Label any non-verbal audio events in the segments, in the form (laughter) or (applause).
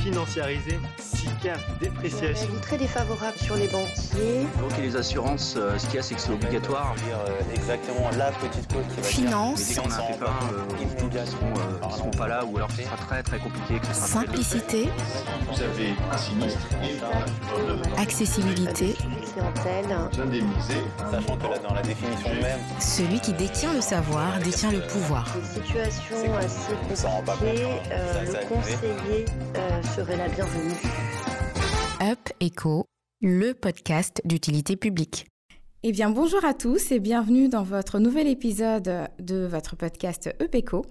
financiarisé, SICAF, dépréciation. Je très défavorable sur les banquiers. Donc les assurances, euh, ce qu'il y a, c'est que c'est obligatoire. Dire, euh, exactement la petite côte qui va Finance. Mais dès qu'on a un pépin, euh, ils seront, euh, seront pas là, ou alors ce sera très très compliqué. Que sera très Simplicité. Vous avez un sinistre et Accessibilité. Clientèle. indemnisé. Sachant que là, dans la définition même, Celui qui détient le savoir détient le pouvoir. Une situation assez compliquée, hein. euh, le conseiller euh, serait la bienvenue. Up Echo, le podcast d'utilité publique. Eh bien, bonjour à tous et bienvenue dans votre nouvel épisode de votre podcast EPECO.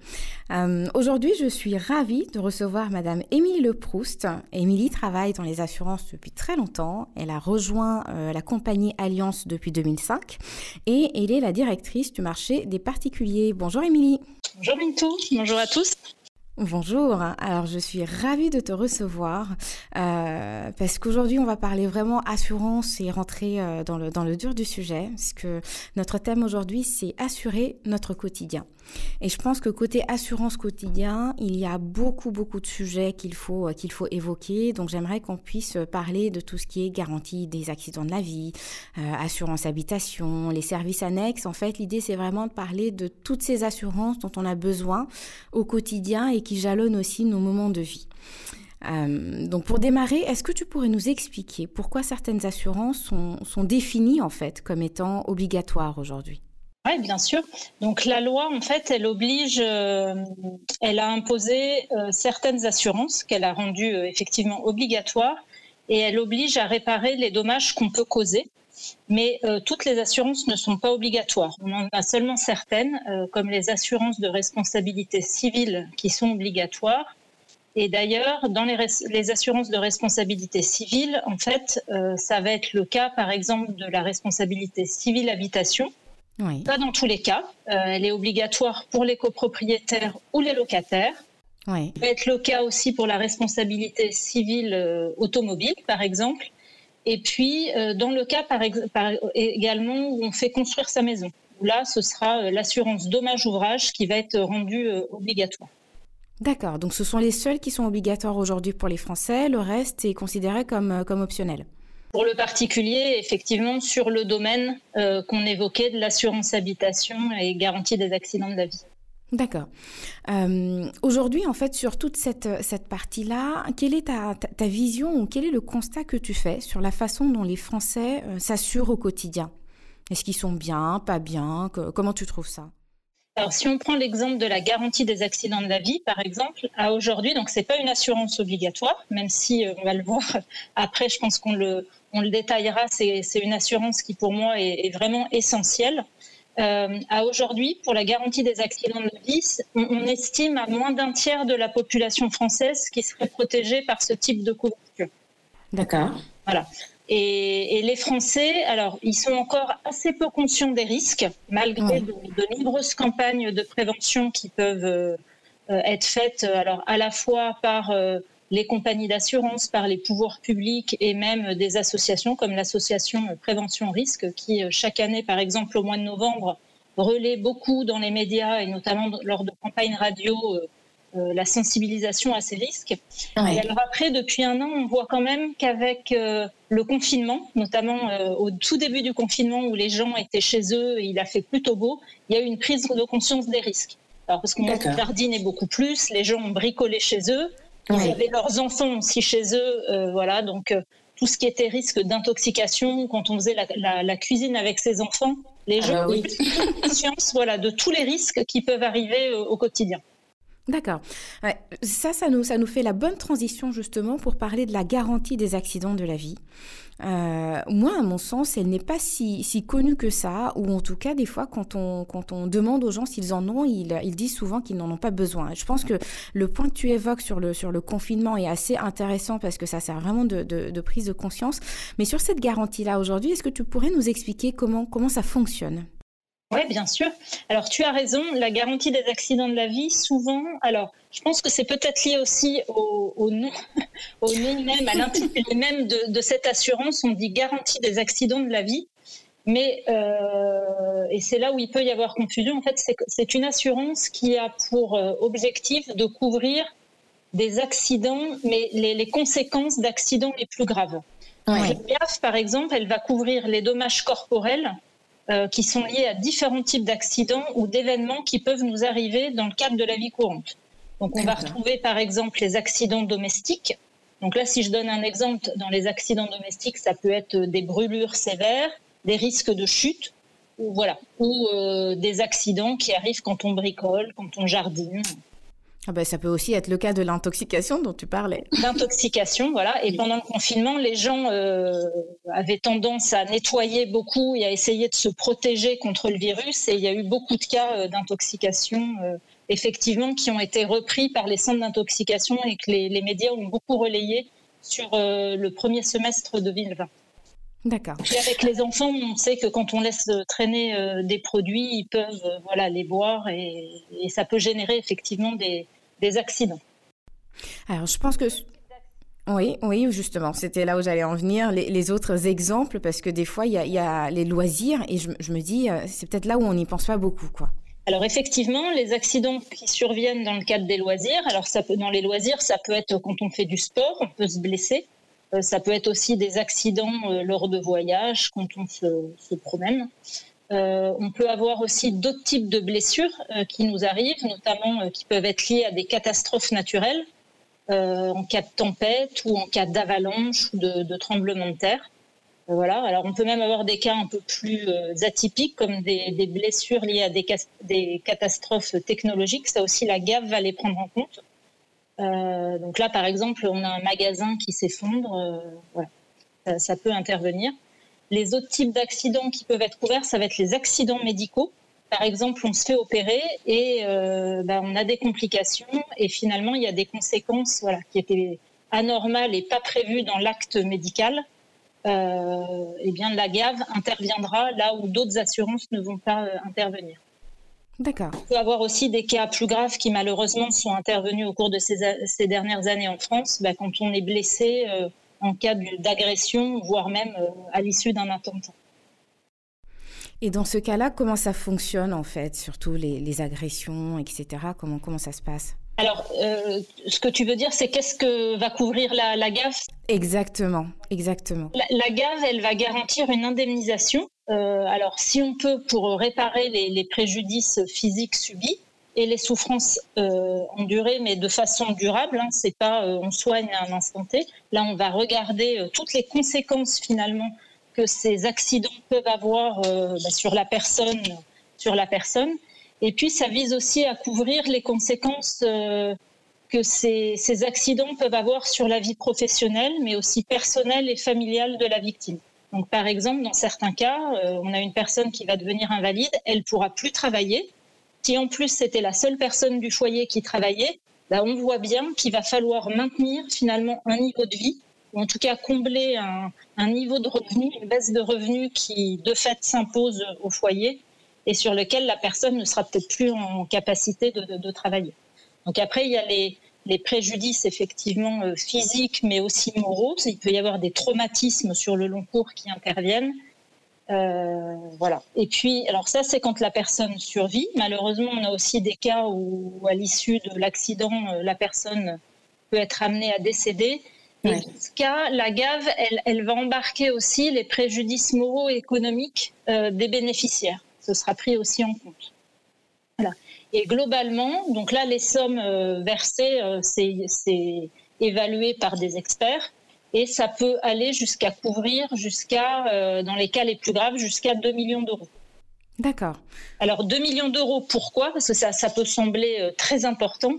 Euh, Aujourd'hui, je suis ravie de recevoir Madame Émilie Leproust. Émilie travaille dans les assurances depuis très longtemps. Elle a rejoint euh, la compagnie Alliance depuis 2005 et elle est la directrice du marché des particuliers. Bonjour Émilie. Bonjour Mintou, bonjour à tous. Bonjour, alors je suis ravie de te recevoir euh, parce qu'aujourd'hui on va parler vraiment assurance et rentrer euh, dans, le, dans le dur du sujet parce que notre thème aujourd'hui c'est assurer notre quotidien. Et je pense que côté assurance quotidien, il y a beaucoup beaucoup de sujets qu'il faut, euh, faut évoquer. Donc j'aimerais qu'on puisse parler de tout ce qui est garantie des accidents de la vie, euh, assurance habitation, les services annexes. En fait l'idée c'est vraiment de parler de toutes ces assurances dont on a besoin au quotidien et qui jalonnent aussi nos moments de vie. Euh, donc pour démarrer, est-ce que tu pourrais nous expliquer pourquoi certaines assurances sont, sont définies en fait comme étant obligatoires aujourd'hui? Oui, bien sûr. Donc la loi, en fait, elle oblige, euh, elle a imposé euh, certaines assurances qu'elle a rendues euh, effectivement obligatoires et elle oblige à réparer les dommages qu'on peut causer. Mais toutes les assurances ne sont pas obligatoires. On en a seulement certaines, comme les assurances de responsabilité civile qui sont obligatoires. Et d'ailleurs, dans les, assurances de responsabilité civile, en fait, ça va être le cas, par exemple, de la responsabilité civile habitation. Oui. Pas dans tous les cas. Euh, elle est obligatoire pour les copropriétaires ou les locataires. Oui. Ça peut être le cas aussi pour la responsabilité civile euh, automobile, par exemple. Et puis, euh, dans le cas par, ex- par- également où on fait construire sa maison. Où Là, ce sera l'assurance dommage-ouvrage qui va être rendue obligatoire. D'accord. Donc ce sont les seuls qui sont obligatoires aujourd'hui pour les Français. Le reste est considéré comme, comme optionnel. Pour le particulier, effectivement, sur le domaine euh, qu'on évoquait de l'assurance habitation et garantie des accidents de la vie. D'accord. Euh, Aujourd'hui, en fait, sur toute cette, cette partie-là, quelle est ta, ta, ta vision ou quel est le constat que tu fais sur la façon dont les Français euh, s'assurent au quotidien? Est-ce qu'ils sont bien, pas bien? Que- Comment tu trouves ça? Alors, si on prend l'exemple de la garantie des accidents de la vie, par exemple, à aujourd'hui, donc c'est pas une assurance obligatoire, même si on va le voir (laughs) après, je pense qu'on le, on le détaillera. C'est, une assurance qui, pour moi, est, est vraiment essentielle. Euh, à aujourd'hui, pour la garantie des accidents de la vie, on, on estime à moins d'un tiers de la population française qui serait protégée par ce type de couverture. D'accord. Voilà. Et, et les Français, alors, ils sont encore assez peu conscients des risques, malgré Ouais. de, de nombreuses campagnes de prévention qui peuvent euh, euh, être faites, alors à la fois par euh, les compagnies d'assurance, par les pouvoirs publics et même des associations comme l'association Prévention Risque, qui euh, chaque année, par exemple au mois de novembre, relaie beaucoup dans les médias et notamment lors de campagnes radio euh, euh, la sensibilisation à ces risques. Et alors après, depuis un an, on voit quand même qu'avec euh, le confinement, notamment euh, au tout début du confinement où les gens étaient chez eux et il a fait plutôt beau, il y a eu une prise de conscience des risques. Alors parce qu'on D'accord. jardine beaucoup plus, les gens ont bricolé chez eux, ils Oui. avaient leurs enfants aussi chez eux, euh, voilà, donc euh, tout ce qui était risque d'intoxication, quand on faisait la, la- la cuisine avec ses enfants, les Ah gens bah ont oui. pris conscience voilà, de tous les risques qui peuvent arriver euh, au quotidien. D'accord. Ça, ça nous, fait la bonne transition justement pour parler de la garantie des accidents de la vie. Euh, moi, à mon sens, elle n'est pas si, connue que ça, ou en tout cas, des fois, quand on, demande aux gens s'ils en ont, ils, disent souvent qu'ils n'en ont pas besoin. Je pense que le point que tu évoques sur le, confinement est assez intéressant parce que ça sert vraiment de, prise de conscience. Mais sur cette garantie-là aujourd'hui, est-ce que tu pourrais nous expliquer comment ça fonctionne? Oui, bien sûr. Alors, tu as raison, la garantie des accidents de la vie, souvent, alors, je pense que c'est peut-être lié aussi au, au nom, (laughs) au nom même, à l'intitulé (laughs) même de, de cette assurance. On dit garantie des accidents de la vie. Mais, euh, et c'est là où il peut y avoir confusion, en fait, c'est une assurance qui a pour euh, objectif de couvrir des accidents, mais les, conséquences d'accidents les plus graves. La GAF, par exemple, elle va couvrir les dommages corporels euh, qui sont liés à différents types d'accidents ou d'événements qui peuvent nous arriver dans le cadre de la vie courante. Donc on va retrouver par exemple les accidents domestiques. Donc là, si je donne un exemple, dans les accidents domestiques, ça peut être des brûlures sévères, des risques de chute, ou voilà, ou euh, des accidents qui arrivent quand on bricole, quand on jardine. Ah ben, ça peut aussi être le cas de l'intoxication dont tu parlais. L'intoxication, voilà. Et pendant le confinement, les gens euh, avaient tendance à nettoyer beaucoup et à essayer de se protéger contre le virus. Et il y a eu beaucoup de cas euh, d'intoxication, effectivement, qui ont été repris par les centres d'intoxication et que les, les, médias ont beaucoup relayé sur le premier semestre de 2020. D'accord. Puis avec les enfants, on sait que quand on laisse traîner euh, des produits, ils peuvent euh, voilà, les boire et, ça peut générer effectivement des, accidents. Alors je pense que... Oui, oui, justement, c'était là où j'allais en venir. Les, autres exemples, parce que des fois, il y a, les loisirs et je, me dis, euh, c'est peut-être là où on n'y pense pas beaucoup, quoi. Alors effectivement, les accidents qui surviennent dans le cadre des loisirs, alors ça peut, dans les loisirs, ça peut être quand on fait du sport, on peut se blesser. Euh, ça peut être aussi des accidents euh, lors de voyages, quand on se, promène. Euh, on peut avoir aussi d'autres types de blessures qui nous arrivent, notamment qui peuvent être liées à des catastrophes naturelles, en cas de tempête ou en cas d'avalanche ou de, tremblement de terre. Voilà. Alors, on peut même avoir des cas un peu plus atypiques, comme des, blessures liées à des, des, catastrophes technologiques. Ça aussi, la GAV va les prendre en compte. Euh, donc là, par exemple, on a un magasin qui s'effondre, euh, voilà. ça, peut intervenir. Les autres types d'accidents qui peuvent être couverts, ça va être les accidents médicaux. Par exemple, on se fait opérer et euh, bah, on a des complications et finalement, il y a des conséquences voilà, qui étaient anormales et pas prévues dans l'acte médical. eh bien, la GAV interviendra là où d'autres assurances ne vont pas intervenir. D'accord. On peut avoir aussi des cas plus graves qui malheureusement sont intervenus au cours de ces, dernières années en France, bah, quand on est blessé euh, en cas d'agression, voire même euh, à l'issue d'un attentat. Et dans ce cas-là, comment ça fonctionne en fait, surtout les, agressions, etc. Comment, comment ça se passe? Alors, euh, ce que tu veux dire, c'est qu'est-ce que va couvrir la, la GAF Exactement, exactement. La, la, GAF, elle va garantir une indemnisation euh, alors, si on peut, pour réparer les, préjudices physiques subis et les souffrances euh, endurées, mais de façon durable, hein, c'est pas euh, on soigne à un instant T. Là, on va regarder toutes les conséquences finalement que ces accidents peuvent avoir bah, sur la personne, sur la personne. Et puis, ça vise aussi à couvrir les conséquences que ces, ces accidents peuvent avoir sur la vie professionnelle, mais aussi personnelle et familiale de la victime. Donc, par exemple, dans certains cas, euh, on a une personne qui va devenir invalide, elle pourra plus travailler. Si en plus c'était la seule personne du foyer qui travaillait, bah, on voit bien qu'il va falloir maintenir finalement un niveau de vie, ou en tout cas combler un, niveau de revenu, une baisse de revenus qui de fait s'impose au foyer et sur lequel la personne ne sera peut-être plus en capacité de, de travailler. Donc après, il y a les, les préjudices effectivement euh, physiques, mais aussi moraux. Il peut y avoir des traumatismes sur le long cours qui interviennent. Euh, voilà. Et puis, alors ça, c'est quand la personne survit. Malheureusement, on a aussi des cas où, à l'issue de l'accident, euh, la personne peut être amenée à décéder. Et dans ce cas, la GAV, elle, va embarquer aussi les préjudices moraux et économiques des bénéficiaires. Ce sera pris aussi en compte. Voilà. Et globalement, donc là, les sommes euh, versées, euh, c'est évalué par des experts et ça peut aller jusqu'à couvrir, jusqu'à, euh, dans les cas les plus graves, jusqu'à 2 millions d'euros. D'accord. Alors 2 millions d'euros, pourquoi? Parce que ça, ça peut sembler très important.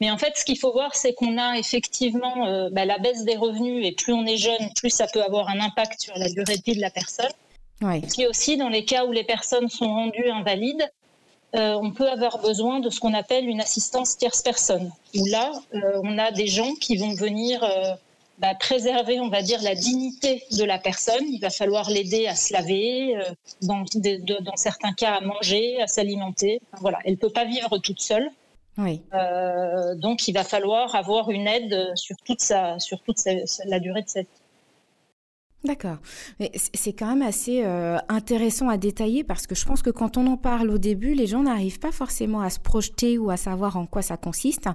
Mais en fait, ce qu'il faut voir, c'est qu'on a effectivement bah, la baisse des revenus et plus on est jeune, plus ça peut avoir un impact sur la durée de vie de la personne. Oui. Puis aussi, dans les cas où les personnes sont rendues invalides, euh, on peut avoir besoin de ce qu'on appelle une assistance tierce personne, où là, euh, on a des gens qui vont venir euh, bah, préserver, on va dire, la dignité de la personne. Il va falloir l'aider à se laver, dans, certains cas à manger, à s'alimenter. voilà, elle peut pas vivre toute seule. Oui. donc, il va falloir avoir une aide sur toute, sa, sur toute la durée de cette D'accord. C'est quand même assez euh, intéressant à détailler parce que je pense que quand on en parle au début, les gens n'arrivent pas forcément à se projeter ou à savoir en quoi ça consiste,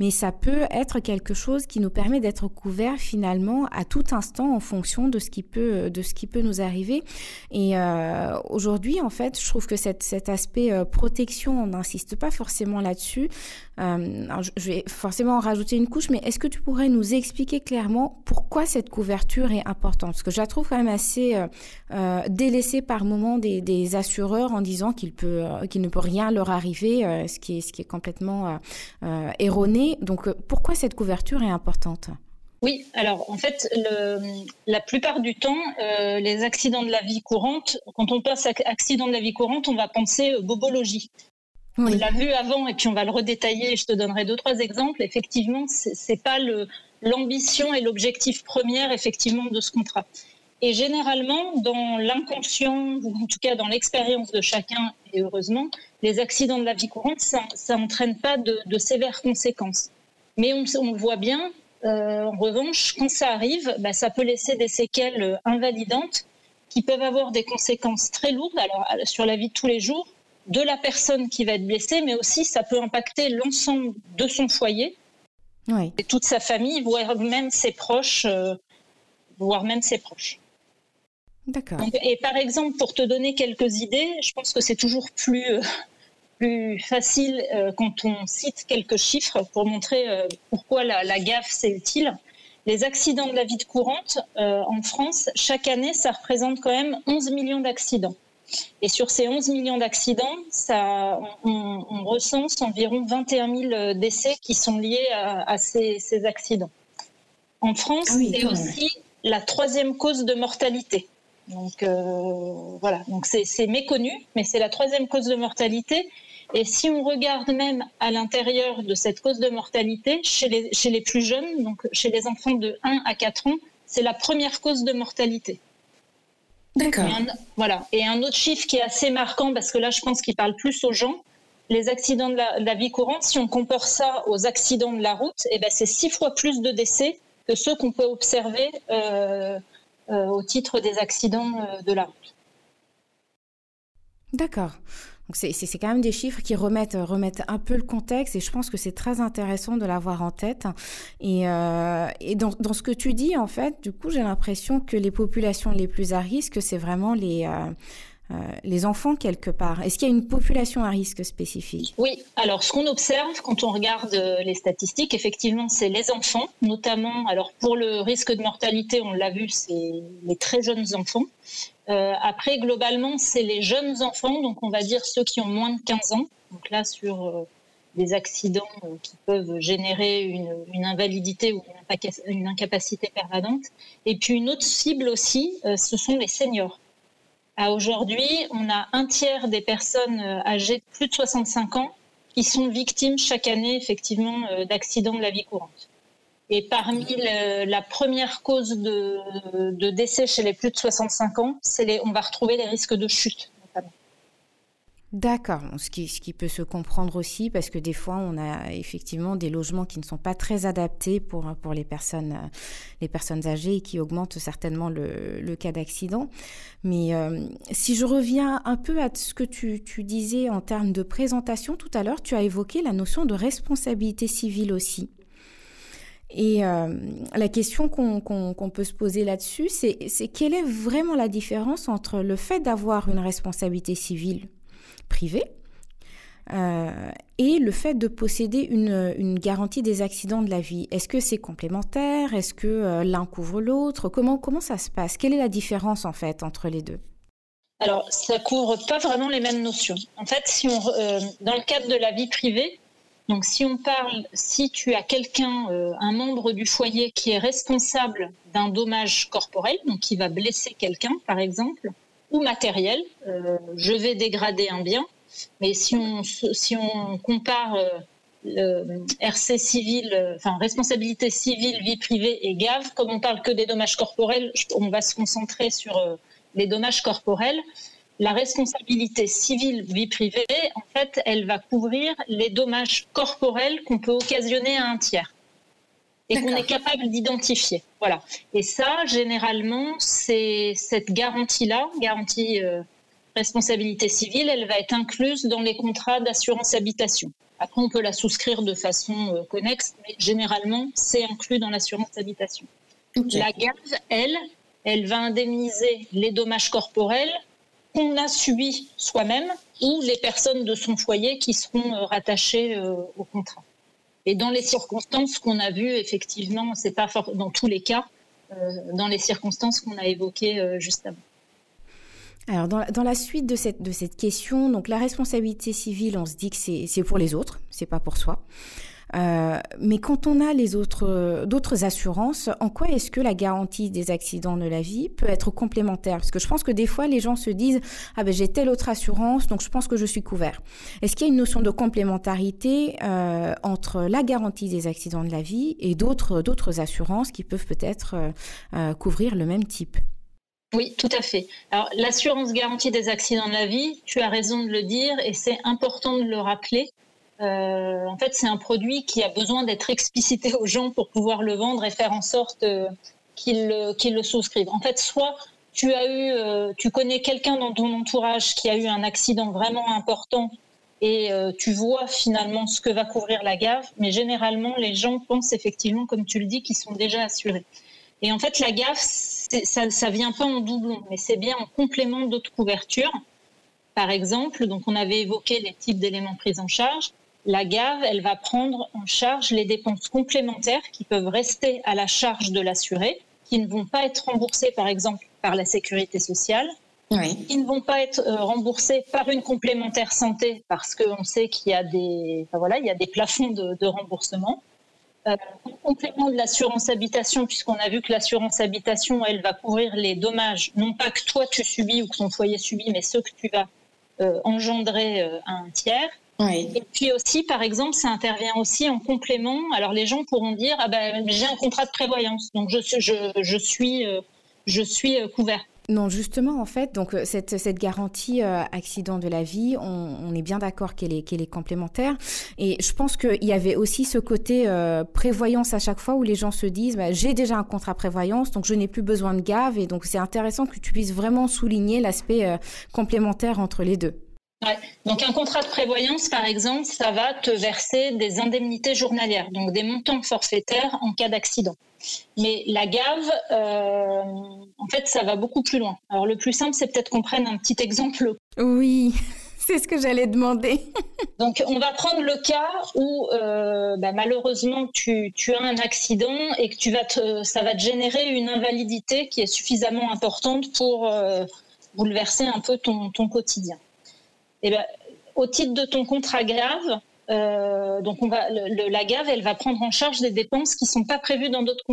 mais ça peut être quelque chose qui nous permet d'être couverts finalement à tout instant en fonction de ce qui peut, de ce qui peut nous arriver. Et euh, aujourd'hui, en fait, je trouve que cet aspect euh, protection, on n'insiste pas forcément là-dessus. je vais forcément en rajouter une couche, mais est-ce que tu pourrais nous expliquer clairement pourquoi cette couverture est importante? Parce que je la trouve quand même assez euh, euh, délaissée par moment des, assureurs en disant qu'il peut, euh, qu'il ne peut rien leur arriver, ce qui est, ce qui est complètement erroné. Donc, pourquoi cette couverture est importante? Oui, alors en fait, la plupart du temps, les accidents de la vie courante, quand on pense accident de la vie courante, on va penser bobologie. On l'a vu avant et puis on va le redétailler. Je te donnerai deux trois exemples. Effectivement, c'est pas le l'ambition et l'objectif premier effectivement de ce contrat. Et généralement, dans l'inconscient, ou en tout cas dans l'expérience de chacun, et heureusement, les accidents de la vie courante, ça n'entraîne pas de, sévères conséquences. Mais on, on voit bien, euh, en revanche, quand ça arrive, bah, ça peut laisser des séquelles invalidantes qui peuvent avoir des conséquences très lourdes alors, sur la vie de tous les jours de la personne qui va être blessée, mais aussi ça peut impacter l'ensemble de son foyer et toute sa famille, voire même ses proches, euh, voire même ses proches. D'accord. Et par exemple, pour te donner quelques idées, je pense que c'est toujours plus, euh, plus facile euh, quand on cite quelques chiffres pour montrer pourquoi la, la gaffe c'est utile. Les accidents de la vie de courante en France, chaque année, ça représente quand même 11 millions d'accidents. Et sur ces 11 millions d'accidents, ça, on, on, recense environ 21 000 décès qui sont liés à, ces, accidents. En France, ah c'est aussi la troisième cause de mortalité. Donc euh, voilà, donc c'est méconnu, mais c'est la troisième cause de mortalité. Et si on regarde même à l'intérieur de cette cause de mortalité, chez les, chez les plus jeunes, donc chez les enfants de 1 à 4 ans, c'est la première cause de mortalité. D'accord. Voilà. Et un autre chiffre qui est assez marquant, parce que là, je pense qu'il parle plus aux gens, les accidents de la, vie courante, si on compare ça aux accidents de la route, eh ben, c'est six fois plus de décès que ceux qu'on peut observer euh, euh, au titre des accidents euh, de la route. D'accord c'est quand même des chiffres qui remettent, remettent un peu le contexte et je pense que c'est très intéressant de l'avoir en tête. Et, euh, dans, ce que tu dis, en fait, du coup, j'ai l'impression que les populations les plus à risque, c'est vraiment les... Euh, euh, les enfants quelque part Est-ce qu'il y a une population à risque spécifique? Oui, alors ce qu'on observe quand on regarde les statistiques, effectivement, c'est les enfants, notamment, alors pour le risque de mortalité, on l'a vu, c'est les très jeunes enfants. Euh, après, globalement, c'est les jeunes enfants, donc on va dire ceux qui ont moins de 15 ans. Donc là, sur euh, des accidents euh, qui peuvent générer une, invalidité ou une incapacité permanente. Et puis une autre cible aussi, ce sont les seniors. Aujourd'hui, on a un tiers des personnes âgées de plus de 65 ans qui sont victimes chaque année effectivement d'accidents de la vie courante. Et parmi la première cause de, décès chez les plus de 65 ans, les, on va retrouver les risques de chute. D'accord, ce qui, peut se comprendre aussi parce que des fois on a effectivement des logements qui ne sont pas très adaptés pour, pour les, personnes, les personnes âgées et qui augmentent certainement le, cas d'accident. Mais euh, si je reviens un peu à ce que tu disais en termes de présentation tout à l'heure, tu as évoqué la notion de responsabilité civile aussi. Et euh, la question qu'on peut se poser là-dessus, c'est quelle est vraiment la différence entre le fait d'avoir une responsabilité civile privée euh, et le fait de posséder une, garantie des accidents de la vie? Est-ce que c'est complémentaire? Est-ce que euh, l'un couvre l'autre? Comment, ça se passe? Quelle est la différence en fait entre les deux? Alors, ça couvre pas vraiment les mêmes notions. En fait, si on, dans le cadre de la vie privée, donc si on parle, si tu as quelqu'un, euh, un membre du foyer qui est responsable d'un dommage corporel, donc qui va blesser quelqu'un par exemple, ou matériel, euh, je vais dégrader un bien, mais si on, si on compare euh, RC civil, enfin responsabilité civile, vie privée et GAV, comme on parle que des dommages corporels, on va se concentrer sur les dommages corporels la responsabilité civile vie privée, en fait, elle va couvrir les dommages corporels qu'on peut occasionner à un tiers. et qu'on est capable d'identifier. Voilà. Et ça, généralement, c'est cette garantie-là, garantie euh, responsabilité civile, elle va être incluse dans les contrats d'assurance habitation. Après, on peut la souscrire de façon euh, connexe, mais généralement, c'est inclus dans l'assurance habitation. La GAV, elle, elle va indemniser les dommages corporels qu'on a subis soi-même ou les personnes de son foyer qui seront euh, rattachées au contrat. Et dans les circonstances qu'on a vues, effectivement, c'est pas dans tous les cas, euh, dans les circonstances qu'on a évoquées euh, juste avant. Alors, dans la, dans la, suite de cette, de cette question, donc la responsabilité civile, on se dit que c'est pour les autres, c'est pas pour soi. Euh, mais quand on a les autres d'autres assurances, en quoi est-ce que la garantie des accidents de la vie peut être complémentaire? Parce que je pense que des fois les gens se disent ah ben j'ai telle autre assurance donc je pense que je suis couvert. Est-ce qu'il y a une notion de complémentarité euh, entre la garantie des accidents de la vie et d'autres d'autres assurances qui peuvent peut-être euh, couvrir le même type? Oui, tout à fait. Alors, l'assurance garantie des accidents de la vie, tu as raison de le dire et c'est important de le rappeler. Euh, en fait, c'est un produit qui a besoin d'être explicité aux gens pour pouvoir le vendre et faire en sorte euh, qu'ils le, souscrivent. En fait, soit tu as eu, euh, tu connais quelqu'un dans ton entourage qui a eu un accident vraiment important et tu vois finalement ce que va couvrir la gave, mais généralement les gens pensent effectivement, comme tu le dis, qu'ils sont déjà assurés. Et en fait, la gave, ça, ça vient pas en doublon, mais c'est bien en complément d'autres couvertures. Par exemple, donc on avait évoqué les types d'éléments pris en charge la GAV, elle va prendre en charge les dépenses complémentaires qui peuvent rester à la charge de l'assuré, qui ne vont pas être remboursées par exemple par la sécurité sociale, qui ne vont pas être euh, remboursées par une complémentaire santé parce qu'on sait qu'il y a des, voilà, il y a des plafonds de, remboursement. Euh, en complément de l'assurance habitation, puisqu'on a vu que l'assurance habitation, elle va couvrir les dommages, non pas que toi tu subis ou que ton foyer subit, mais ceux que tu vas euh, engendrer à un tiers. Et puis aussi, par exemple, ça intervient aussi en complément. Alors les gens pourront dire ah ben j'ai un contrat de prévoyance, donc je, je, je suis je suis euh, euh, couvert. Non, justement, en fait, donc euh, cette, cette garantie accident de la vie, on, est bien d'accord qu'elle est, qu'elle est complémentaire. Et je pense qu'il y avait aussi ce côté prévoyance à chaque fois où les gens se disent bah, j'ai déjà un contrat prévoyance, donc je n'ai plus besoin de GAV. Et donc c'est intéressant que tu puisses vraiment souligner l'aspect complémentaire entre les deux. Donc un contrat de prévoyance, par exemple, ça va te verser des indemnités journalières, donc des montants forfaitaires en cas d'accident. Mais la GAV, euh, en fait, ça va beaucoup plus loin. Alors le plus simple, c'est peut-être qu'on prenne un petit exemple. Oui. (laughs) C'est ce que j'allais demander. (laughs) Donc, on va prendre le cas où euh, bah, malheureusement tu, as un accident et que tu vas te, ça va te générer une invalidité qui est suffisamment importante pour euh, bouleverser un peu ton, ton quotidien. Eh ben, au titre de ton contrat grave, euh, donc on va, la GAV, elle va prendre en charge des dépenses qui ne sont pas prévues dans d'autres,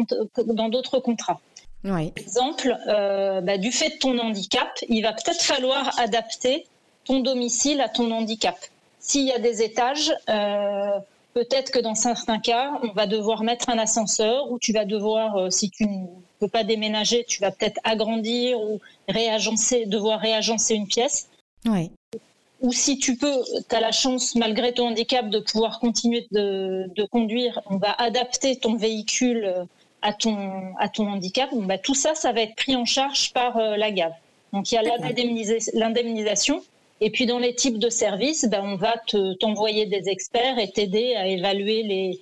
dans d'autres contrats. Par exemple, euh, bah, du fait de ton handicap, il va peut-être falloir adapter ton domicile à ton handicap. S'il y a des étages, euh, peut-être que dans certains cas, on va devoir mettre un ascenseur ou tu vas devoir, si tu ne peux pas déménager, tu vas peut-être agrandir ou réagencer, devoir réagencer une pièce. Oui ou si tu peux, tu as la chance, malgré ton handicap, de pouvoir continuer de, conduire, on va adapter ton véhicule euh, à ton, à ton handicap. bah, tout ça, ça va être pris en charge par euh, la GAV. Donc il y a l'indemnisation. Et puis dans les types de services, bah, on va t'envoyer des experts et t'aider à évaluer les,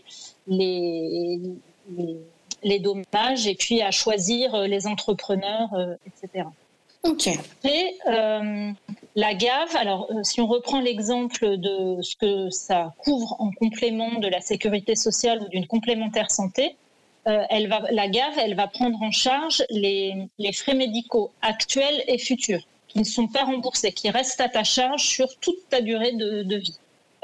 les, les, dommages et puis à choisir euh, les entrepreneurs, etc. Ok. Et euh, la GAV, alors euh, si on reprend l'exemple de ce que ça couvre en complément de la sécurité sociale ou d'une complémentaire santé, euh, elle va, la GAV, elle va prendre en charge les, frais médicaux actuels et futurs qui ne sont pas remboursés, qui restent à ta charge sur toute ta durée de, vie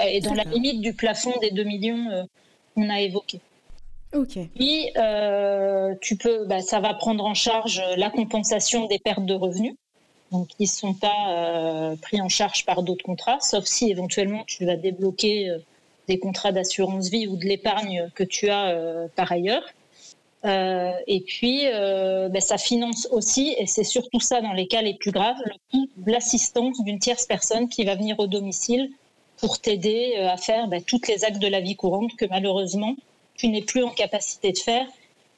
et dans la limite du plafond des 2 millions qu'on a évoqué. Ok. Puis, euh, tu peux, bah, ça va prendre en charge la compensation des pertes de revenus, donc qui ne sont pas euh, pris en charge par d'autres contrats, sauf si éventuellement tu vas débloquer euh, des contrats d'assurance vie ou de l'épargne que tu as par ailleurs. et puis, bah, ça finance aussi, et c'est surtout ça dans les cas les plus graves, l'assistance d'une tierce personne qui va venir au domicile pour t'aider à faire bah, toutes les actes de la vie courante que malheureusement tu n'es plus en capacité de faire.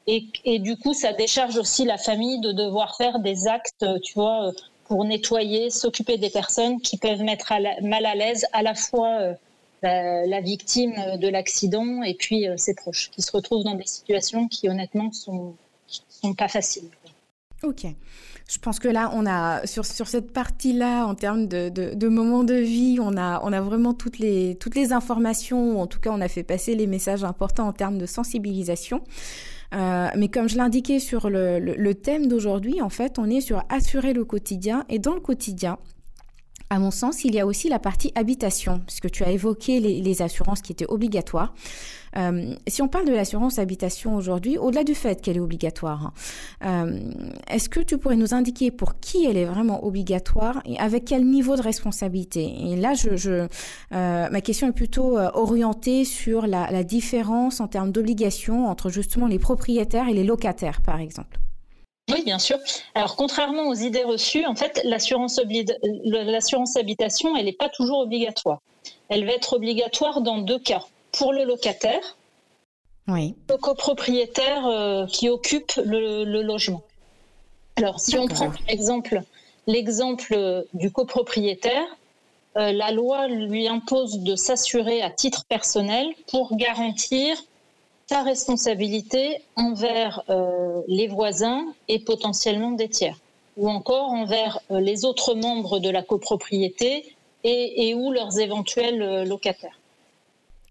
Et, et, du coup, ça décharge aussi la famille de devoir faire des actes, tu vois, pour nettoyer, s'occuper des personnes qui peuvent mettre mal à l'aise à la fois la, la, victime de l'accident et puis ses proches, qui se retrouvent dans des situations qui honnêtement sont, sont pas faciles. Ok. Je pense que là, on a sur, sur cette partie-là, en termes de, de, de, moments de vie, on a, on a vraiment toutes les, toutes les informations, ou en tout cas, on a fait passer les messages importants en termes de sensibilisation. Euh, mais comme je l'indiquais sur le, le, le thème d'aujourd'hui, en fait, on est sur assurer le quotidien. Et dans le quotidien, à mon sens, il y a aussi la partie habitation, puisque tu as évoqué les, assurances qui étaient obligatoires. Euh, si on parle de l'assurance habitation aujourd'hui, au-delà du fait qu'elle est obligatoire, euh, est-ce que tu pourrais nous indiquer pour qui elle est vraiment obligatoire et avec quel niveau de responsabilité? Et là, je, euh, ma question est plutôt orientée sur la, la différence en termes d'obligation entre justement les propriétaires et les locataires, par exemple. Oui, bien sûr. Alors, contrairement aux idées reçues, en fait, l'assurance habitation, elle n'est pas toujours obligatoire. Elle va être obligatoire dans deux cas. Pour le locataire, oui. le copropriétaire euh, qui occupe le, le, logement. Alors, si on prend par exemple l'exemple du copropriétaire, euh, la loi lui impose de s'assurer à titre personnel pour garantir sa responsabilité envers euh, les voisins et potentiellement des tiers, ou encore envers euh, les autres membres de la copropriété et, et ou leurs éventuels euh, locataires.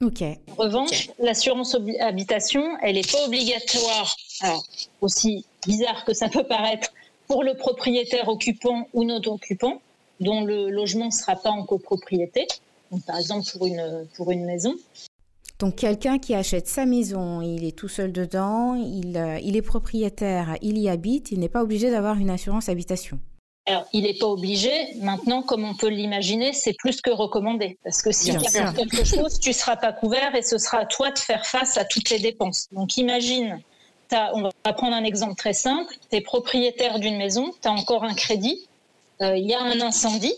Okay. En revanche, l'assurance habitation, elle n'est pas obligatoire, alors aussi bizarre que ça peut paraître, pour le propriétaire occupant ou non occupant, dont le logement ne sera pas en copropriété, donc par exemple pour une, pour une maison. Donc quelqu'un qui achète sa maison, il est tout seul dedans, il, euh, il est propriétaire, il y habite, il n'est pas obligé d'avoir une assurance habitation. Alors, il n'est pas obligé. Maintenant, comme on peut l'imaginer, c'est plus que recommandé. Parce que si tu as quelque chose, tu ne seras pas couvert et ce sera à toi de faire face à toutes les dépenses. Donc, imagine, on va prendre un exemple très simple. Tu es propriétaire d'une maison, tu as encore un crédit, euh, il y a un incendie,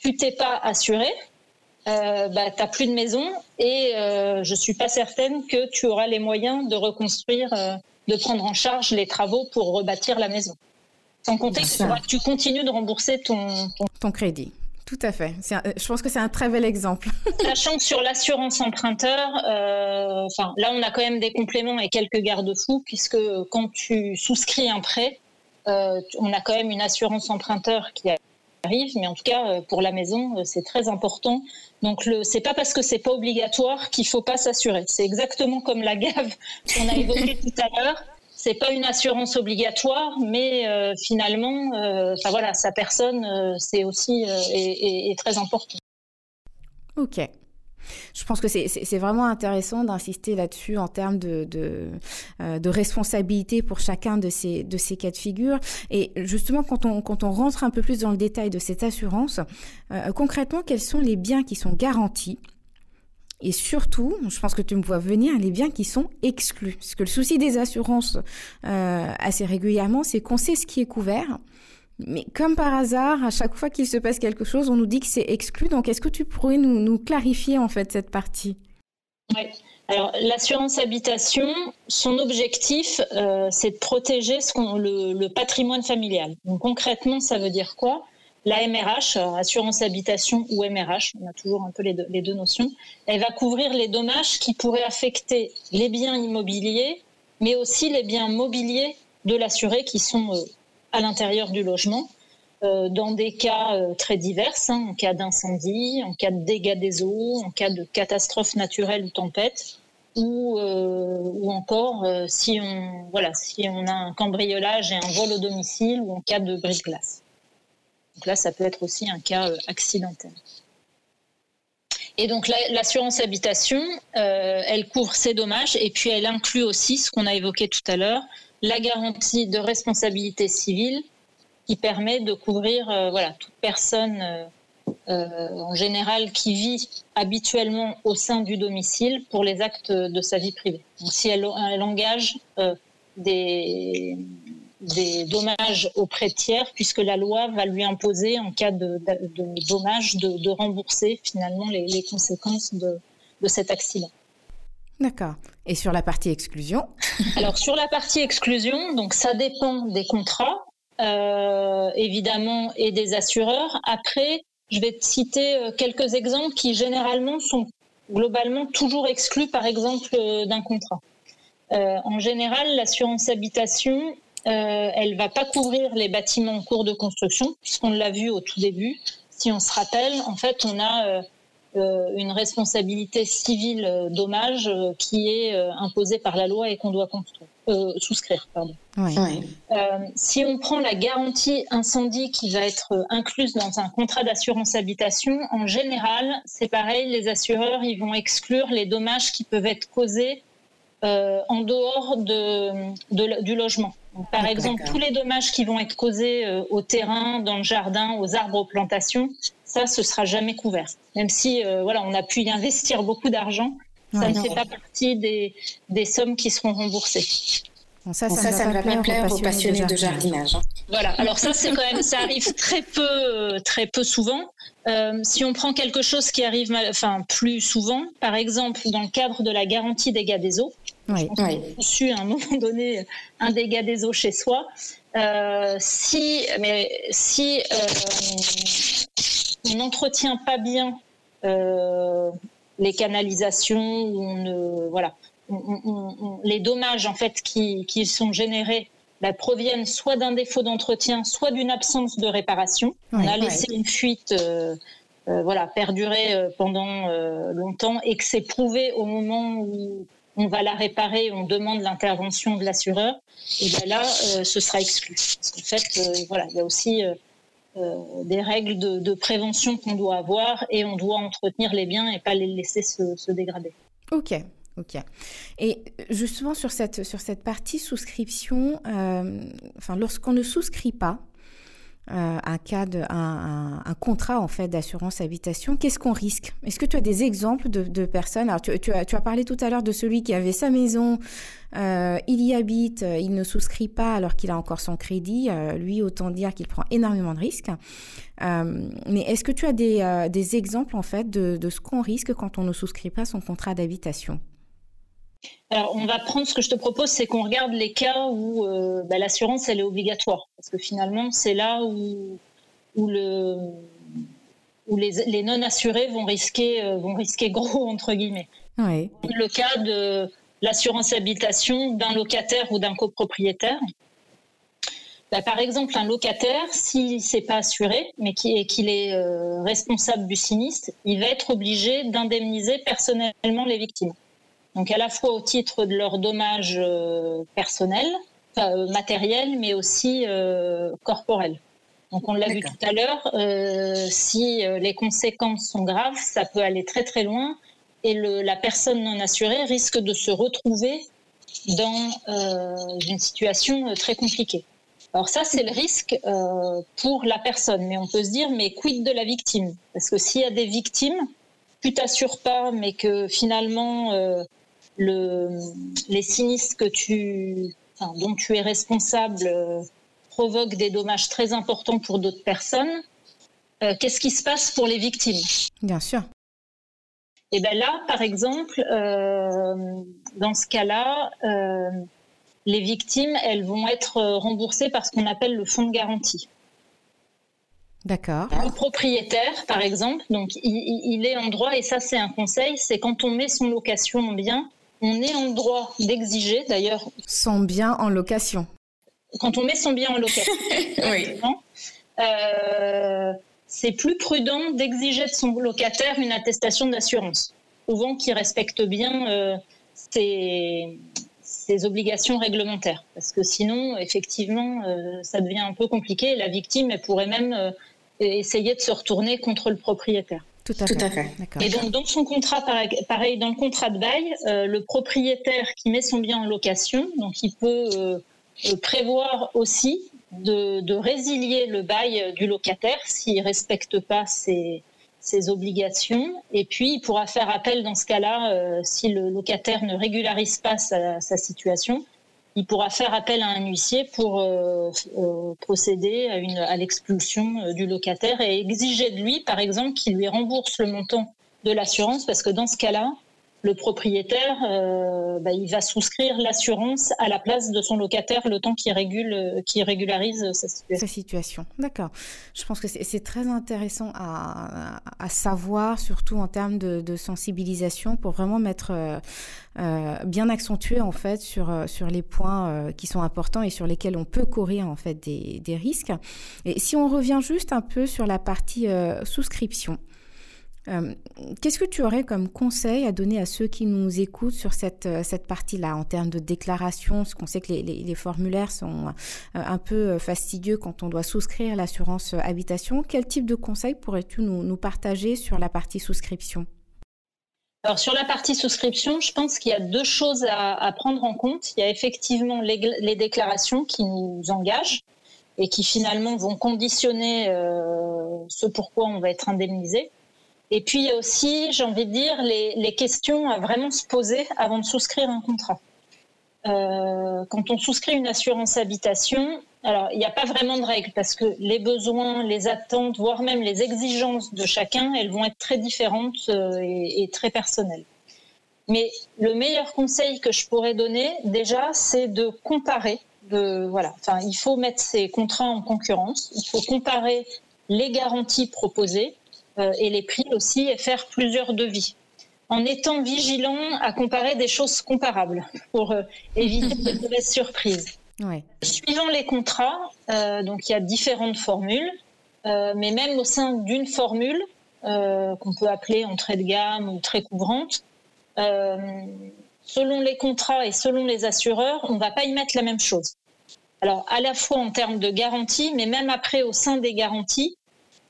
tu t'es pas assuré, euh, bah, tu n'as plus de maison et euh, je ne suis pas certaine que tu auras les moyens de reconstruire, euh, de prendre en charge les travaux pour rebâtir la maison. Sans compter que tu continues de rembourser ton, ton... ton crédit. Tout à fait. Un, je pense que c'est un très bel exemple. (laughs) Sachant que sur l'assurance emprunteur, euh, enfin là on a quand même des compléments et quelques garde-fous puisque quand tu souscris un prêt, euh, on a quand même une assurance emprunteur qui arrive, mais en tout cas pour la maison c'est très important. Donc le, c'est pas parce que c'est pas obligatoire qu'il faut pas s'assurer. C'est exactement comme la gave (laughs) qu'on a évoquée tout à l'heure c'est pas une assurance obligatoire, mais euh, finalement, euh, enfin voilà, sa personne, euh, c'est aussi est, très important. Ok. Je pense que c'est vraiment intéressant d'insister là-dessus en termes de, de, responsabilité pour chacun de ces, cas de figure. Et justement, quand on, rentre un peu plus dans le détail de cette assurance, concrètement, quels sont les biens qui sont garantis? Et surtout, je pense que tu me vois venir, les biens qui sont exclus. Parce que le souci des assurances euh, assez régulièrement, c'est qu'on sait ce qui est couvert. Mais comme par hasard, à chaque fois qu'il se passe quelque chose, on nous dit que c'est exclu. Donc, est-ce que tu pourrais nous, clarifier en fait cette partie? Oui. Alors, l'assurance habitation, son objectif, euh, c'est de protéger le, patrimoine familial. Donc, concrètement, ça veut dire quoi? La MRH, assurance habitation ou MRH, on a toujours un peu les deux, les deux, notions, elle va couvrir les dommages qui pourraient affecter les biens immobiliers, mais aussi les biens mobiliers de l'assuré qui sont euh, à l'intérieur du logement, euh, dans des cas euh, très divers, hein, en cas d'incendie, en cas de dégâts des eaux, en cas de catastrophe naturelle ou tempête, ou, euh, ou encore si, on, voilà, si on a un cambriolage et un vol au domicile ou en cas de brise-glace. Donc là, ça peut être aussi un cas accidentel. Et donc l'assurance habitation, elle couvre ces dommages et puis elle inclut aussi ce qu'on a évoqué tout à l'heure, la garantie de responsabilité civile qui permet de couvrir euh, voilà, toute personne euh, en général qui vit habituellement au sein du domicile pour les actes de sa vie privée. Donc si elle, engage des, dommages auprès de tiers, puisque la loi va lui imposer, en cas de, de, de dommages, de, rembourser finalement les, conséquences de, cet accident. D'accord. Et sur la partie exclusion (laughs) Alors sur la partie exclusion, donc ça dépend des contrats, euh, évidemment, et des assureurs. Après, je vais te citer euh, quelques exemples qui généralement sont globalement toujours exclus, par exemple, euh, d'un contrat. en général, l'assurance habitation, elle va pas couvrir les bâtiments en cours de construction, puisqu'on l'a vu au tout début. Si on se rappelle, en fait, on a euh, une responsabilité civile euh, dommage euh, qui est imposée par la loi et qu'on doit souscrire. Pardon. si on prend la garantie incendie qui va être incluse dans un contrat d'assurance habitation, en général, c'est pareil, les assureurs ils vont exclure les dommages qui peuvent être causés en dehors de, du logement. par exemple, tous les dommages qui vont être causés au terrain, dans le jardin, aux arbres, aux plantations, ça, ce sera jamais couvert. Même si, euh, voilà, on a pu y investir beaucoup d'argent, ça ne fait pas partie des, des, sommes qui seront remboursées. ça, ça, ne va pas plaire aux passionnés de jardinage. Hein. Voilà. Alors ça, c'est quand même, ça arrive très peu, très peu souvent. Euh, si on prend quelque chose qui arrive, enfin plus souvent, par exemple dans le cadre de la garantie dégâts des eaux, oui. on a reçu à un moment donné un dégât des eaux chez soi. Euh, si, mais si on n'entretient pas bien euh, les canalisations, on ne, voilà, les dommages en fait qui, sont générés bah, proviennent soit d'un défaut d'entretien, soit d'une absence de réparation. on a laissé une fuite. Euh, euh, voilà, perdurer pendant longtemps et que c'est prouvé au moment où on va la réparer, on demande l'intervention de l'assureur, et bien là, ce sera exclu. Parce qu'en fait, voilà, il y a aussi euh, des règles de, prévention qu'on doit avoir et on doit entretenir les biens et pas les laisser se, dégrader. Ok, Ok. Et justement sur cette, sur cette partie souscription, euh, enfin, lorsqu'on ne souscrit pas, euh, un, contrat en fait d'assurance habitation, qu'est-ce qu'on risque? Est-ce que tu as des exemples de, personnes? Alors tu, as, tu, as, parlé tout à l'heure de celui qui avait sa maison, euh, il y habite, euh, il ne souscrit pas alors qu'il a encore son crédit. lui, autant dire qu'il prend énormément de risques. mais est-ce que tu as des, des, exemples en fait de, de ce qu'on risque quand on ne souscrit pas son contrat d'habitation? Alors, on va prendre ce que je te propose, c'est qu'on regarde les cas où euh, bah, l'assurance elle est obligatoire, parce que finalement c'est là où, le, où les, non assurés vont risquer euh, vont risquer gros entre guillemets. Le cas de l'assurance habitation d'un locataire ou d'un copropriétaire. Bah, par exemple, un locataire, s'il s'est pas assuré, mais qu'il est euh, responsable du sinistre, il va être obligé d'indemniser personnellement les victimes donc à la fois au titre de leurs dommages euh, personnels, euh, matériels, mais aussi euh, corporels. Donc on l'a vu tout à l'heure, si les conséquences sont graves, ça peut aller très très loin et la personne non assurée risque de se retrouver dans une situation très compliquée. Alors ça, c'est le risque pour la personne, mais on peut se dire, mais quid de la victime? Parce que s'il y a des victimes, tu t'assures pas, mais que finalement le, les sinistres que tu, dont tu es responsable euh, provoquent des dommages très importants pour d'autres personnes, euh, qu'est-ce qui se passe pour les victimes? Bien sûr. Et eh bien là, par exemple, euh, dans ce cas-là, les victimes, elles vont être remboursées par ce qu'on appelle le fonds de garantie. D'accord. Le propriétaire, par exemple, donc il, il, est en droit, et ça c'est un conseil, c'est quand on met son location en bien, on est en droit d'exiger, d'ailleurs. Son bien en location. Quand on met son bien en location, (laughs) euh, c'est plus prudent d'exiger de son locataire une attestation d'assurance, souvent qui respecte bien euh, ses, obligations réglementaires. Parce que sinon, effectivement, euh, ça devient un peu compliqué. La victime, elle pourrait même essayer de se retourner contre le propriétaire. Tout à fait. Et donc, dans son contrat, pareil, dans le contrat de bail, euh, le propriétaire qui met son bien en location, donc il peut euh, euh, prévoir aussi de, résilier le bail du locataire s'il ne respecte pas ses, obligations. Et puis, il pourra faire appel dans ce cas-là, si le locataire ne régularise pas sa situation, il pourra faire appel à un huissier pour euh, euh, procéder à, à l'expulsion euh, du locataire et exiger de lui, par exemple, qu'il lui rembourse le montant de l'assurance, parce que dans ce cas-là, le propriétaire, euh, bah, il va souscrire l'assurance à la place de son locataire le temps qu'il régule, qui régularise sa situation. Sa situation, d'accord. Je pense que c'est très intéressant à, savoir, surtout en termes de, sensibilisation, pour vraiment mettre euh, euh bien accentué en fait sur sur les points euh, qui sont importants et sur lesquels on peut courir en fait des, des risques. Et si on revient juste un peu sur la partie euh, souscription. Euh, qu'est-ce que tu aurais comme conseil à donner à ceux qui nous écoutent sur cette, euh, cette partie-là en termes de déclaration? Parce qu'on sait que les, formulaires sont euh, un peu fastidieux quand on doit souscrire l'assurance habitation. Quel type de conseil pourrais-tu nous, partager sur la partie souscription? Alors sur la partie souscription, je pense qu'il y a deux choses à, prendre en compte. Il y a effectivement les, déclarations qui nous engagent et qui finalement vont conditionner ce pourquoi on va être indemnisé. Et puis il y a aussi, j'ai envie de dire, les, questions à vraiment se poser avant de souscrire un contrat. Euh, quand on souscrit une assurance habitation, alors il n'y a pas vraiment de règles parce que les besoins, les attentes, voire même les exigences de chacun, elles vont être très différentes euh, et, très personnelles. Mais le meilleur conseil que je pourrais donner, déjà, c'est de comparer. Voilà, il faut mettre ces contrats en concurrence. Il faut comparer les garanties proposées et les prix aussi et faire plusieurs devis en étant vigilant à comparer des choses comparables pour euh, éviter (laughs) de mauvaises surprises. Ouais. Suivant les contrats, euh, donc il y a différentes formules, euh, mais même au sein d'une formule euh, qu'on peut appeler entrée de gamme ou très couvrante, euh, selon les contrats et selon les assureurs, on ne va pas y mettre la même chose. Alors à la fois en termes de garantie, mais même après au sein des garanties,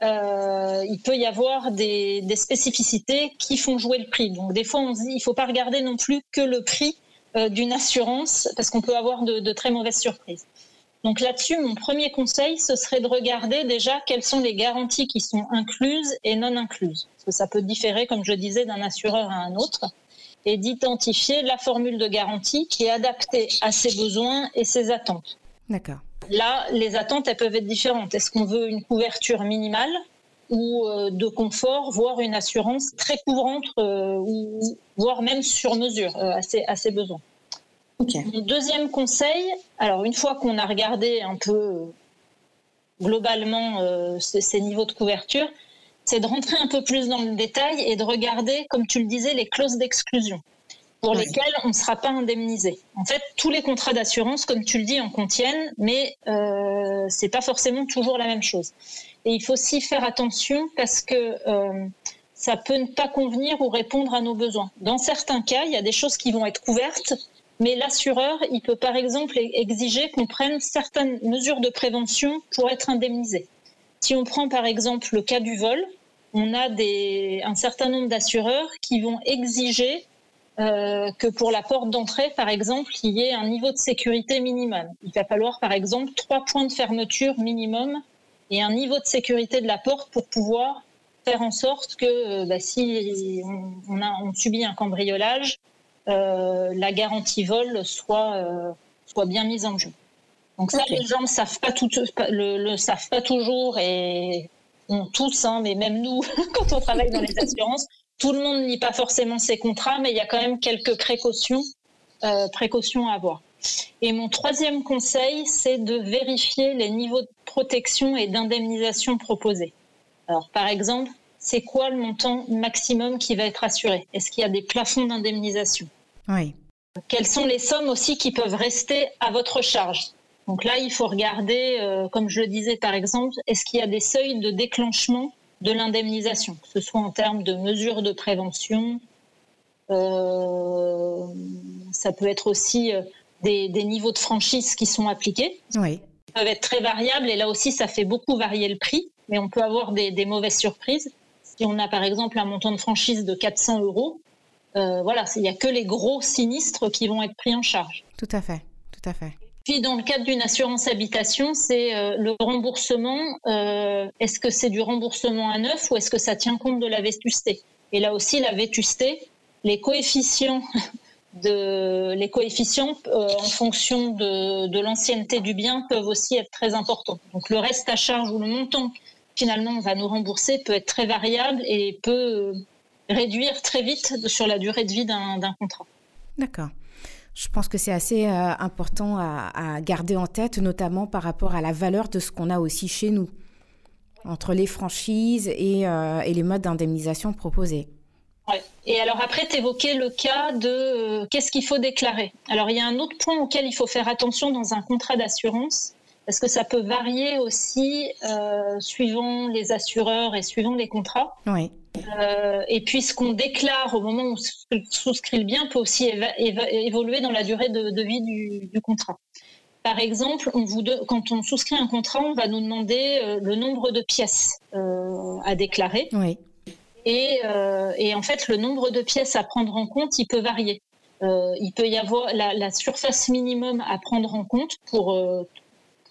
euh, il peut y avoir des, spécificités qui font jouer le prix. Donc des fois, il ne faut pas regarder non plus que le prix euh, d'une assurance, parce qu'on peut avoir de, de, très mauvaises surprises. Donc là-dessus, mon premier conseil, ce serait de regarder déjà quelles sont les garanties qui sont incluses et non incluses. Parce que ça peut différer, comme je disais, d'un assureur à un autre. Et d'identifier la formule de garantie qui est adaptée à ses besoins et ses attentes. D'accord. Là, les attentes, elles peuvent être différentes. Est-ce qu'on veut une couverture minimale ou euh, de confort, voire une assurance très couvrante, euh, ou voire même sur mesure euh, à, ses, à ses besoins? Okay. Mon deuxième conseil, alors une fois qu'on a regardé un peu globalement ces, ces, niveaux de couverture, c'est de rentrer un peu plus dans le détail et de regarder, comme tu le disais, les clauses d'exclusion pour oui. lesquels on ne sera pas indemnisé. En fait, tous les contrats d'assurance, comme tu le dis, en contiennent, mais euh, c'est pas forcément toujours la même chose. Et il faut aussi faire attention parce que euh, ça peut ne pas convenir ou répondre à nos besoins. Dans certains cas, il y a des choses qui vont être couvertes, mais l'assureur, il peut par exemple exiger qu'on prenne certaines mesures de prévention pour être indemnisé. Si on prend par exemple le cas du vol, on a des, un certain nombre d'assureurs qui vont exiger euh, que pour la porte d'entrée, par exemple, il y ait un niveau de sécurité minimum. Il va falloir, par exemple, trois points de fermeture minimum et un niveau de sécurité de la porte pour pouvoir faire en sorte que bah, si on, on, a, on, subit un cambriolage, euh, la garantie vol soit, euh, soit bien mise en jeu. Donc ça, okay. les gens ne savent pas tout, le, le, savent pas toujours et on tous, hein, mais même nous, (laughs) quand on travaille dans les assurances, tout le monde ne lit pas forcément ses contrats, mais il y a quand même quelques précautions, euh, précautions à avoir. Et mon troisième conseil, c'est de vérifier les niveaux de protection et d'indemnisation proposés. Alors, par exemple, c'est quoi le montant maximum qui va être assuré? Est-ce qu'il y a des plafonds d'indemnisation? Oui. Quelles sont les sommes aussi qui peuvent rester à votre charge? Donc là, il faut regarder, euh, comme je le disais par exemple, est-ce qu'il y a des seuils de déclenchement de l'indemnisation, que ce soit en termes de mesures de prévention, euh, ça peut être aussi euh, des, des, niveaux de franchise qui sont appliqués. Oui. Ils peuvent être très variables et là aussi ça fait beaucoup varier le prix, mais on peut avoir des, des mauvaises surprises. Si on a par exemple un montant de franchise de 400 euros, euh, voilà, il n'y a que les gros sinistres qui vont être pris en charge. Tout à fait, tout à fait. Dans le cadre d'une assurance habitation, c'est euh, le remboursement. Euh, est-ce que c'est du remboursement à neuf ou est-ce que ça tient compte de la vétusté? Et là aussi, la vétusté, les coefficients (laughs) les coefficients euh, en fonction de, de l'ancienneté du bien peuvent aussi être très importants. Donc le reste à charge ou le montant finalement on va nous rembourser peut être très variable et peut réduire très vite sur la durée de vie d'un contrat. D'accord. Je pense que c'est assez euh, important à, garder en tête, notamment par rapport à la valeur de ce qu'on a aussi chez nous, entre les franchises et, euh, et les modes d'indemnisation proposés. Ouais. Et alors après, tu évoquais le cas de euh, qu'est-ce qu'il faut déclarer? Alors il y a un autre point auquel il faut faire attention dans un contrat d'assurance, parce que ça peut varier aussi suivant les assureurs et suivant les contrats. Oui. Euh, et puis ce qu'on déclare au moment où on souscrit le bien peut aussi évoluer dans la durée de, vie du, contrat. Par exemple, on vous quand on souscrit un contrat, on va nous demander euh, le nombre de pièces à déclarer. Oui. Et, et, en fait, le nombre de pièces à prendre en compte, il peut varier. il peut y avoir la, la, surface minimum à prendre en compte pour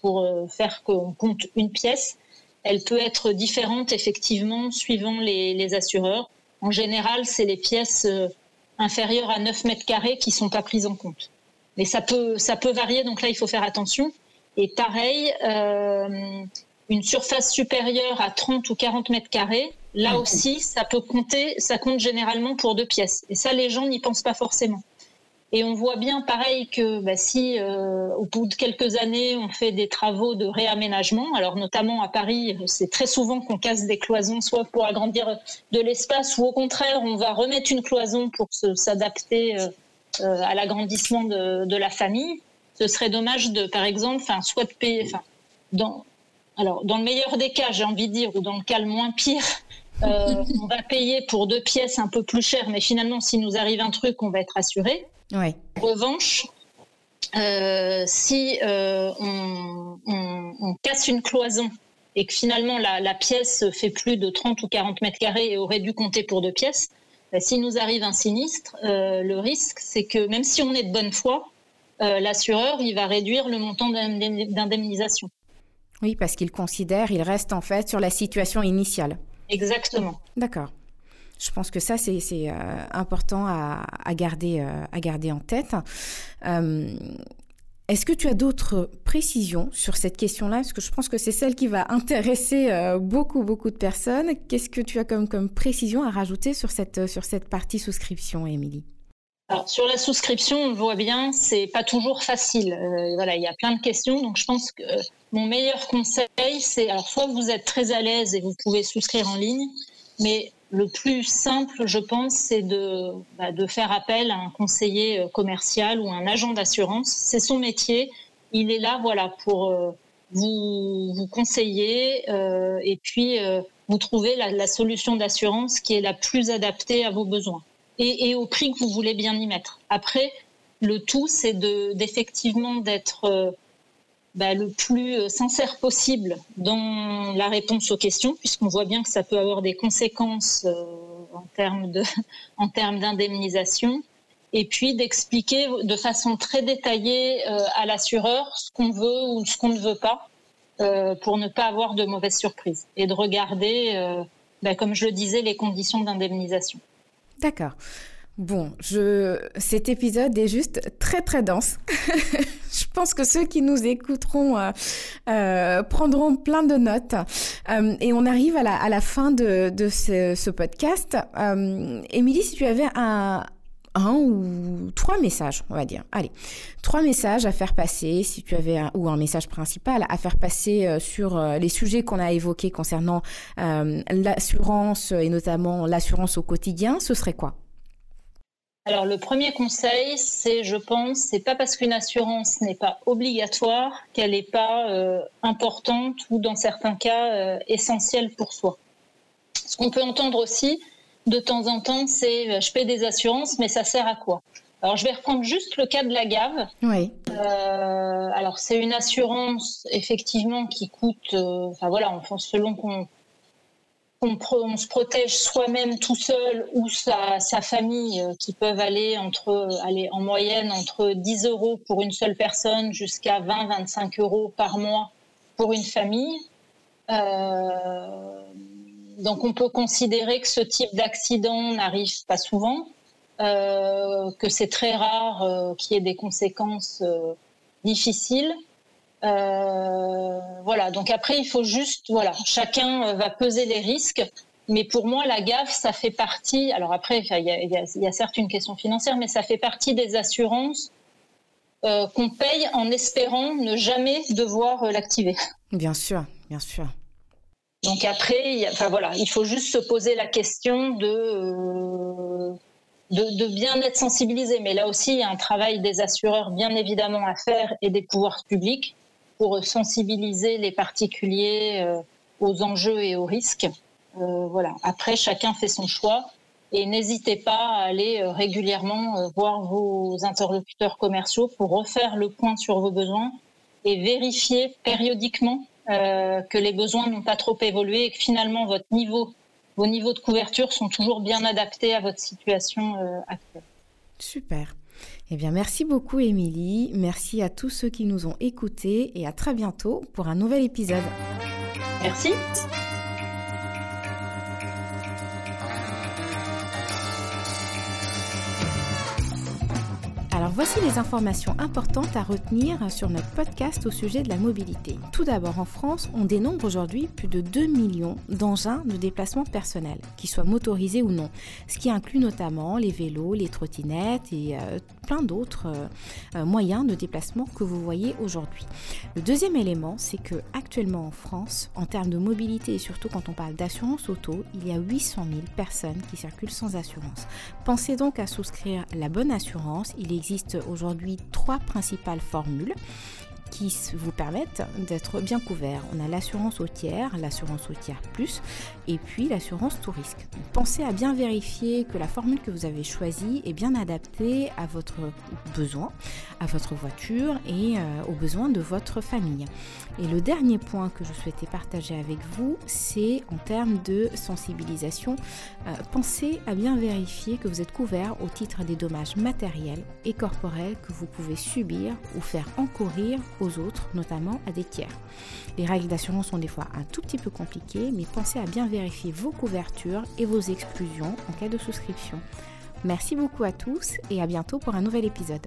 pour euh, faire qu'on compte une pièce, elle peut être différente effectivement suivant les, assureurs. En général, c'est les pièces euh, inférieures à 9 mètres carrés qui sont pas prises en compte. Mais ça peut, ça peut varier, donc là, il faut faire attention. Et pareil, euh, une surface supérieure à 30 ou 40 mètres carrés, là aussi, ça peut compter, ça compte généralement pour deux pièces. Et ça, les gens n'y pensent pas forcément. Et on voit bien, pareil, que bah, si euh, au bout de quelques années, on fait des travaux de réaménagement, alors notamment à Paris, c'est très souvent qu'on casse des cloisons, soit pour agrandir de l'espace, ou au contraire, on va remettre une cloison pour s'adapter euh, euh, à l'agrandissement de, de, la famille. Ce serait dommage de, par exemple, enfin, soit de payer, enfin, dans, alors dans le meilleur des cas, j'ai envie de dire, ou dans le cas le moins pire, (laughs) on va payer pour deux pièces un peu plus cher, mais finalement, s'il nous arrive un truc, on va être assuré. En revanche, euh, si euh, on, casse une cloison et que finalement la, pièce fait plus de 30 ou 40 mètres carrés et aurait dû compter pour deux pièces, bah, s'il nous arrive un sinistre, euh, le risque, c'est que même si on est de bonne foi, l'assureur, il va réduire le montant d'indemnisation. Oui, parce qu'il considère, il reste en fait sur la situation initiale. Exactement. D'accord. Je pense que ça, c'est euh, important à, garder, euh, à garder en tête. Euh, est-ce que tu as d'autres précisions sur cette question-là? Parce que je pense que c'est celle qui va intéresser beaucoup, beaucoup de personnes. Qu'est-ce que tu as comme, comme précision à rajouter sur cette, sur cette partie souscription, Émilie? Sur la souscription, on voit bien, c'est pas toujours facile. voilà, il y a plein de questions. Donc, je pense que mon meilleur conseil, c'est alors soit vous êtes très à l'aise et vous pouvez souscrire en ligne, mais le plus simple, je pense, c'est de, bah, de faire appel à un conseiller euh, commercial ou un agent d'assurance. C'est son métier. Il est là, voilà, pour euh, vous, vous conseiller euh, et puis vous trouver la, solution d'assurance qui est la plus adaptée à vos besoins et, et, au prix que vous voulez bien y mettre. Après, le tout, c'est d'effectivement d'être bah, le plus euh, sincère possible dans la réponse aux questions, puisqu'on voit bien que ça peut avoir des conséquences euh, en termes de, (laughs) en termes d'indemnisation, et puis d'expliquer de façon très détaillée euh, à l'assureur ce qu'on veut ou ce qu'on ne veut pas, pour ne pas avoir de mauvaises surprises, et de regarder, bah, comme je le disais, les conditions d'indemnisation. D'accord. Bon, je... cet épisode est juste très très dense. (laughs) je pense que ceux qui nous écouteront euh, euh, prendront plein de notes. Euh, et on arrive à la, à la fin de, de ce, ce, podcast. Émilie, si tu avais un, un ou trois messages, on va dire. Allez, trois messages à faire passer, si tu avais un, ou un message principal à faire passer sur les sujets qu'on a évoqués concernant l'assurance et notamment l'assurance au quotidien, ce serait quoi? Alors le premier conseil, c'est, je pense, c'est pas parce qu'une assurance n'est pas obligatoire qu'elle n'est pas euh, importante ou dans certains cas euh, essentielle pour soi. Ce qu'on peut entendre aussi de temps en temps, c'est euh, je paie des assurances, mais ça sert à quoi? Alors, je vais reprendre juste le cas de la GAV. Oui. alors, c'est une assurance, effectivement, qui coûte, enfin voilà, selon qu'on on, se protège soi-même tout seul ou sa, famille euh, qui peuvent aller en moyenne entre 10 euros pour une seule personne jusqu'à 20-25 euros par mois pour une famille. Euh, donc on peut considérer que ce type d'accident n'arrive pas souvent, euh, que c'est très rare qu'il y ait des conséquences difficiles. Euh, voilà. Donc après, il faut juste, voilà, chacun euh, va peser les risques. mais pour moi, la gaffe, ça fait partie. Alors après, il y, a certes une question financière, mais ça fait partie des assurances euh, qu'on paye en espérant ne jamais devoir l'activer. Bien sûr, bien sûr. Donc après, enfin voilà, il faut juste se poser la question de, euh, de, bien être sensibilisé. Mais là aussi, il y a un travail des assureurs bien évidemment à faire et des pouvoirs publics pour sensibiliser les particuliers aux enjeux et aux risques. Euh, voilà. Après, chacun fait son choix. Et n'hésitez pas à aller euh, régulièrement euh, voir vos interlocuteurs commerciaux pour refaire le point sur vos besoins et vérifier périodiquement que les besoins n'ont pas trop évolué et que finalement votre niveau, vos niveaux de couverture sont toujours bien adaptés à votre situation actuelle. Super. Eh bien, merci beaucoup, Émilie. Merci à tous ceux qui nous ont écoutés et à très bientôt pour un nouvel épisode. Merci. Voici les informations importantes à retenir sur notre podcast au sujet de la mobilité. Tout d'abord, en France, on dénombre aujourd'hui plus de 2 millions d'engins de déplacement personnel, qu'ils soient motorisés ou non, ce qui inclut notamment les vélos, les trottinettes et euh, plein d'autres euh, euh, moyens de déplacement que vous voyez aujourd'hui. Le deuxième élément, c'est que actuellement en France, en termes de mobilité et surtout quand on parle d'assurance auto, il y a 800 000 personnes qui circulent sans assurance. Pensez donc à souscrire la bonne assurance. Aujourd'hui trois principales formules qui vous permettent d'être bien couverts. On a l'assurance tiers, l'assurance tiers plus et puis l'assurance tout risque. pensez à bien vérifier que la formule que vous avez choisie est bien adaptée à votre besoin, à votre voiture et euh, aux besoins de votre famille. Et le dernier point que je souhaitais partager avec vous, c'est en termes de sensibilisation. Euh, pensez à bien vérifier que vous êtes couvert au titre des dommages matériels et corporels que vous pouvez subir ou faire encourir aux autres, notamment à des tiers. Les règles d'assurance sont des fois un tout petit peu compliquées, mais pensez à bien vérifier vos couvertures et vos exclusions en cas de souscription. Merci beaucoup à tous et à bientôt pour un nouvel épisode.